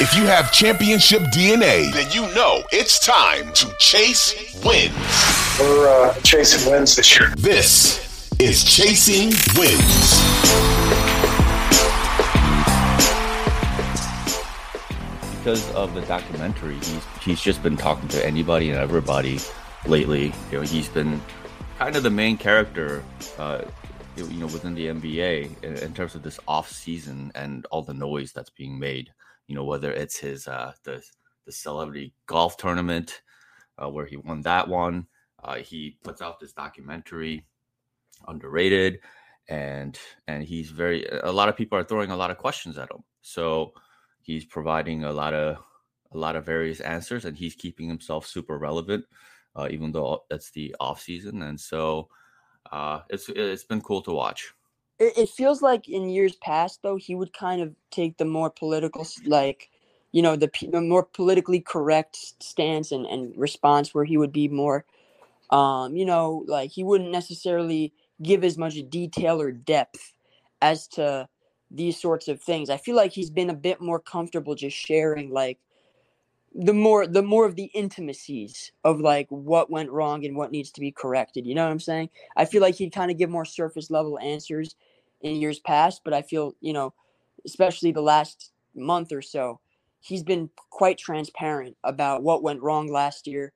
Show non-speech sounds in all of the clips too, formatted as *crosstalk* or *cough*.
If you have championship DNA, then you know it's time to chase wins. We're uh, chasing wins this year. This is Chasing Wins. Because of the documentary, he's he's just been talking to anybody and everybody lately. You know, he's been kind of the main character, uh, you know, within the NBA in, terms of this off season and all the noise that's being made. You know, whether it's his uh, the the celebrity golf tournament uh, where he won that one, uh, he puts out this documentary, underrated, and and he's very. A lot of people are throwing a lot of questions at him, so he's providing a lot of a lot of various answers, and he's keeping himself super relevant uh, even though it's the off season, and so uh, it's it's been cool to watch. It, it feels like in years past, though, he would kind of take the more political, like you know, the, the more politically correct stance and, and response, where he would be more, um, you know, like he wouldn't necessarily give as much detail or depth as to these sorts of things. I feel like he's been a bit more comfortable just sharing like the more the more of the intimacies of like what went wrong and what needs to be corrected. You know what I'm saying? I feel like he'd kind of give more surface level answers in years past, but I feel, you know, especially the last month or so, he's been quite transparent about what went wrong last year.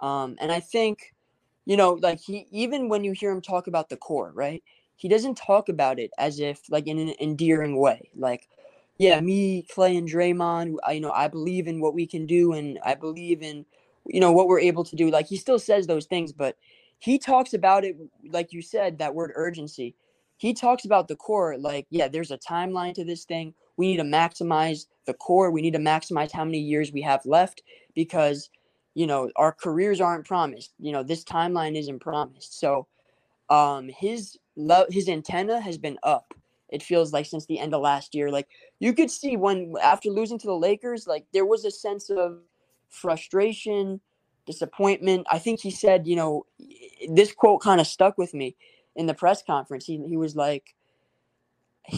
Um, and I think, you know, like he even when you hear him talk about the core, right? He doesn't talk about it as if like in an endearing way. Like, yeah, me, Clay, and Draymond, I, you know, I believe in what we can do, and I believe in, you know, what we're able to do. Like he still says those things, but he talks about it, like you said, that word urgency. He talks about the core, like, yeah, there's a timeline to this thing. We need to maximize the core. We need to maximize how many years we have left because, you know, our careers aren't promised. You know, this timeline isn't promised. So, um, his love, his antenna has been up it feels like since the end of last year. Like you could see when after losing to the Lakers, like there was a sense of frustration, disappointment. I think he said, you know, this quote kind of stuck with me in the press conference. He he was like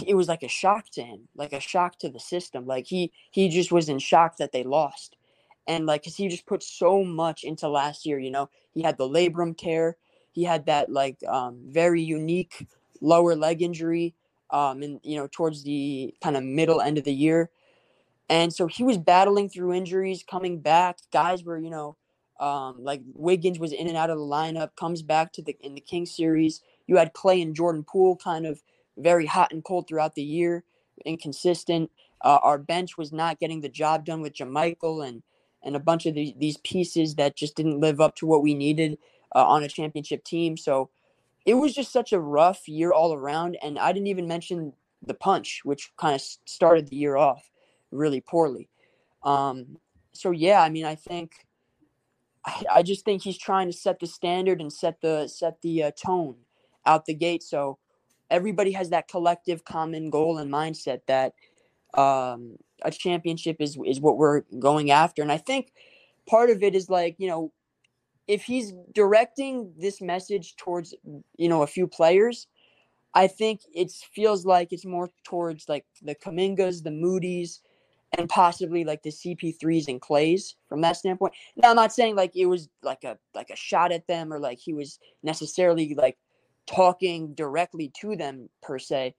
it was like a shock to him, like a shock to the system. Like he he just was in shock that they lost. And like cuz he just put so much into last year, you know. He had the labrum tear, he had that like um very unique lower leg injury um, and you know towards the kind of middle end of the year, and so he was battling through injuries, coming back. Guys were you know um, like Wiggins was in and out of the lineup, comes back to the in the King series. You had Clay and Jordan Poole kind of very hot and cold throughout the year, inconsistent. Uh, our bench was not getting the job done with JaMychal and and a bunch of the, these pieces that just didn't live up to what we needed uh, on a championship team. So it was just such a rough year all around. And I didn't even mention the punch, which kind of started the year off really poorly. Um, so yeah, I mean, I think I, I, just think he's trying to set the standard and set the set the uh, tone out the gate. So everybody has that collective common goal and mindset that um, a championship is is what we're going after. And I think part of it is like you know if he's directing this message towards you know a few players, I think it feels like it's more towards like the Kumingas, the Moody's, and possibly like the CP3s and Clays from that standpoint. Now I'm not saying like it was like a like a shot at them or like he was necessarily like talking directly to them per se,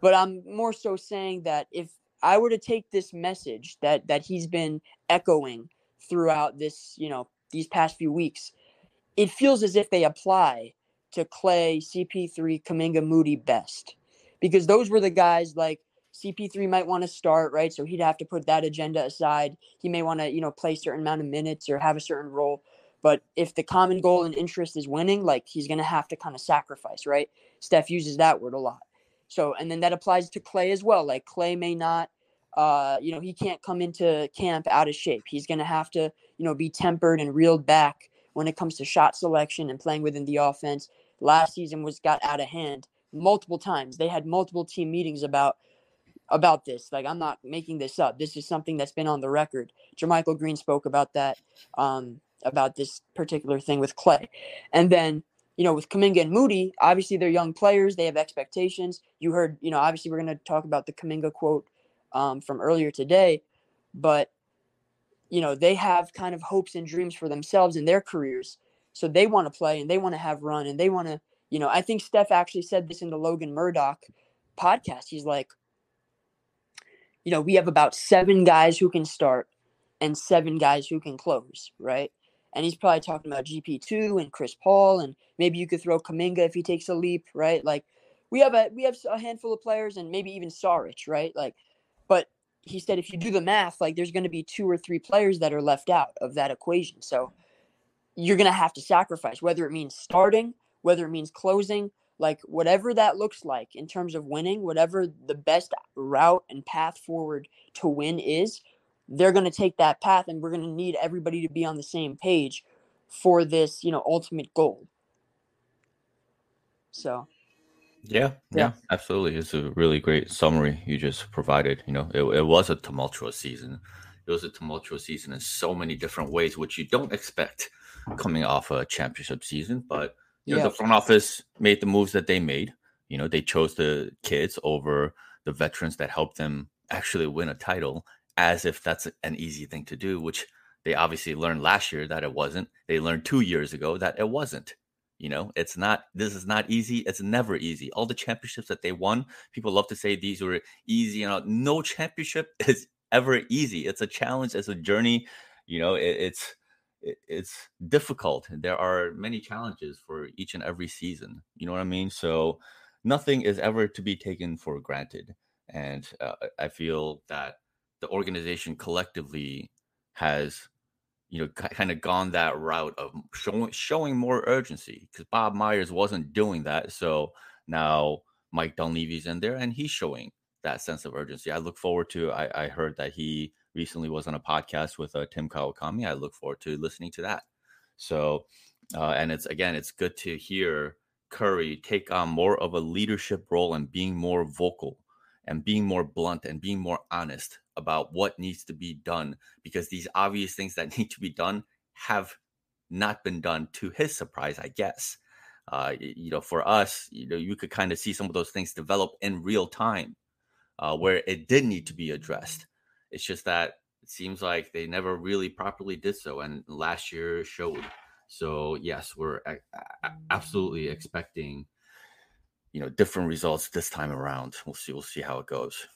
but I'm more so saying that if I were to take this message that that he's been echoing throughout this, you know, these past few weeks, it feels as if they apply to Clay, CP3, Kuminga, Moody best. Because those were the guys like CP3 might want to start, right? So he'd have to put that agenda aside. He may want to, you know, play a certain amount of minutes or have a certain role. But if the common goal and interest is winning, like he's going to have to kind of sacrifice, right? Steph uses that word a lot. So, and then that applies to Clay as well. Like Clay may not, uh, you know, he can't come into camp out of shape. He's going to have to, you know, be tempered and reeled back when it comes to shot selection and playing within the offense. Last season was got out of hand multiple times. They had multiple team meetings about about this. Like I'm not making this up. This is something that's been on the record. JaMychal Green spoke about that, um, about this particular thing with Clay. And then, you know, with Kuminga and Moody, obviously they're young players. They have expectations. You heard, you know, obviously we're going to talk about the Kuminga quote um, from earlier today. but you know they have kind of hopes and dreams for themselves and their careers, so they want to play and they want to have run and they want to. You know, I think Steph actually said this in the Logan Murdock podcast. He's like, you know, we have about seven guys who can start and seven guys who can close, right? And he's probably talking about GP2 and Chris Paul, and maybe you could throw Kuminga if he takes a leap, right? Like we have a we have a handful of players, and maybe even Saric, right? Like, he said if you do the math, like there's going to be two or three players that are left out of that equation. So you're going to have to sacrifice, whether it means starting, whether it means closing, like whatever that looks like in terms of winning, whatever the best route and path forward to win is, they're going to take that path and we're going to need everybody to be on the same page for this, you know, ultimate goal. So, yeah, yeah, yeah, absolutely. It's a really great summary you just provided. You know, it, it was a tumultuous season. It was a tumultuous season in so many different ways, which you don't expect coming off a championship season. But you know, the front office made the moves that they made. You know, they chose the kids over the veterans that helped them actually win a title as if that's an easy thing to do, which they obviously learned last year that it wasn't. They learned two years ago that it wasn't. You know, it's not, this is not easy. It's never easy. All the championships that they won, people love to say these were easy. You know, no championship *laughs* is ever easy. It's a challenge, it's a journey. You know, it, it's, it, it's difficult. There are many challenges for each and every season. You know what I mean? So nothing is ever to be taken for granted. And uh, I feel that the organization collectively has you know kind of gone that route of showing showing more urgency because Bob Myers wasn't doing that so now Mike Dunleavy's in there and he's showing that sense of urgency. I look forward to I, I heard that he recently was on a podcast with uh, Tim Kawakami. I look forward to listening to that. So uh, and it's again it's good to hear Curry take on more of a leadership role and being more vocal and being more blunt and being more honest about what needs to be done because these obvious things that *laughs* need to be done have not been done to his surprise, I guess. Uh, you know, for us, you know, you could kind of see some of those things develop in real time uh, where it did need to be addressed. It's just that it seems like they never really properly did so, and last year showed. So yes, we're a- absolutely expecting you know different results this time around. We'll see. We'll see how it goes.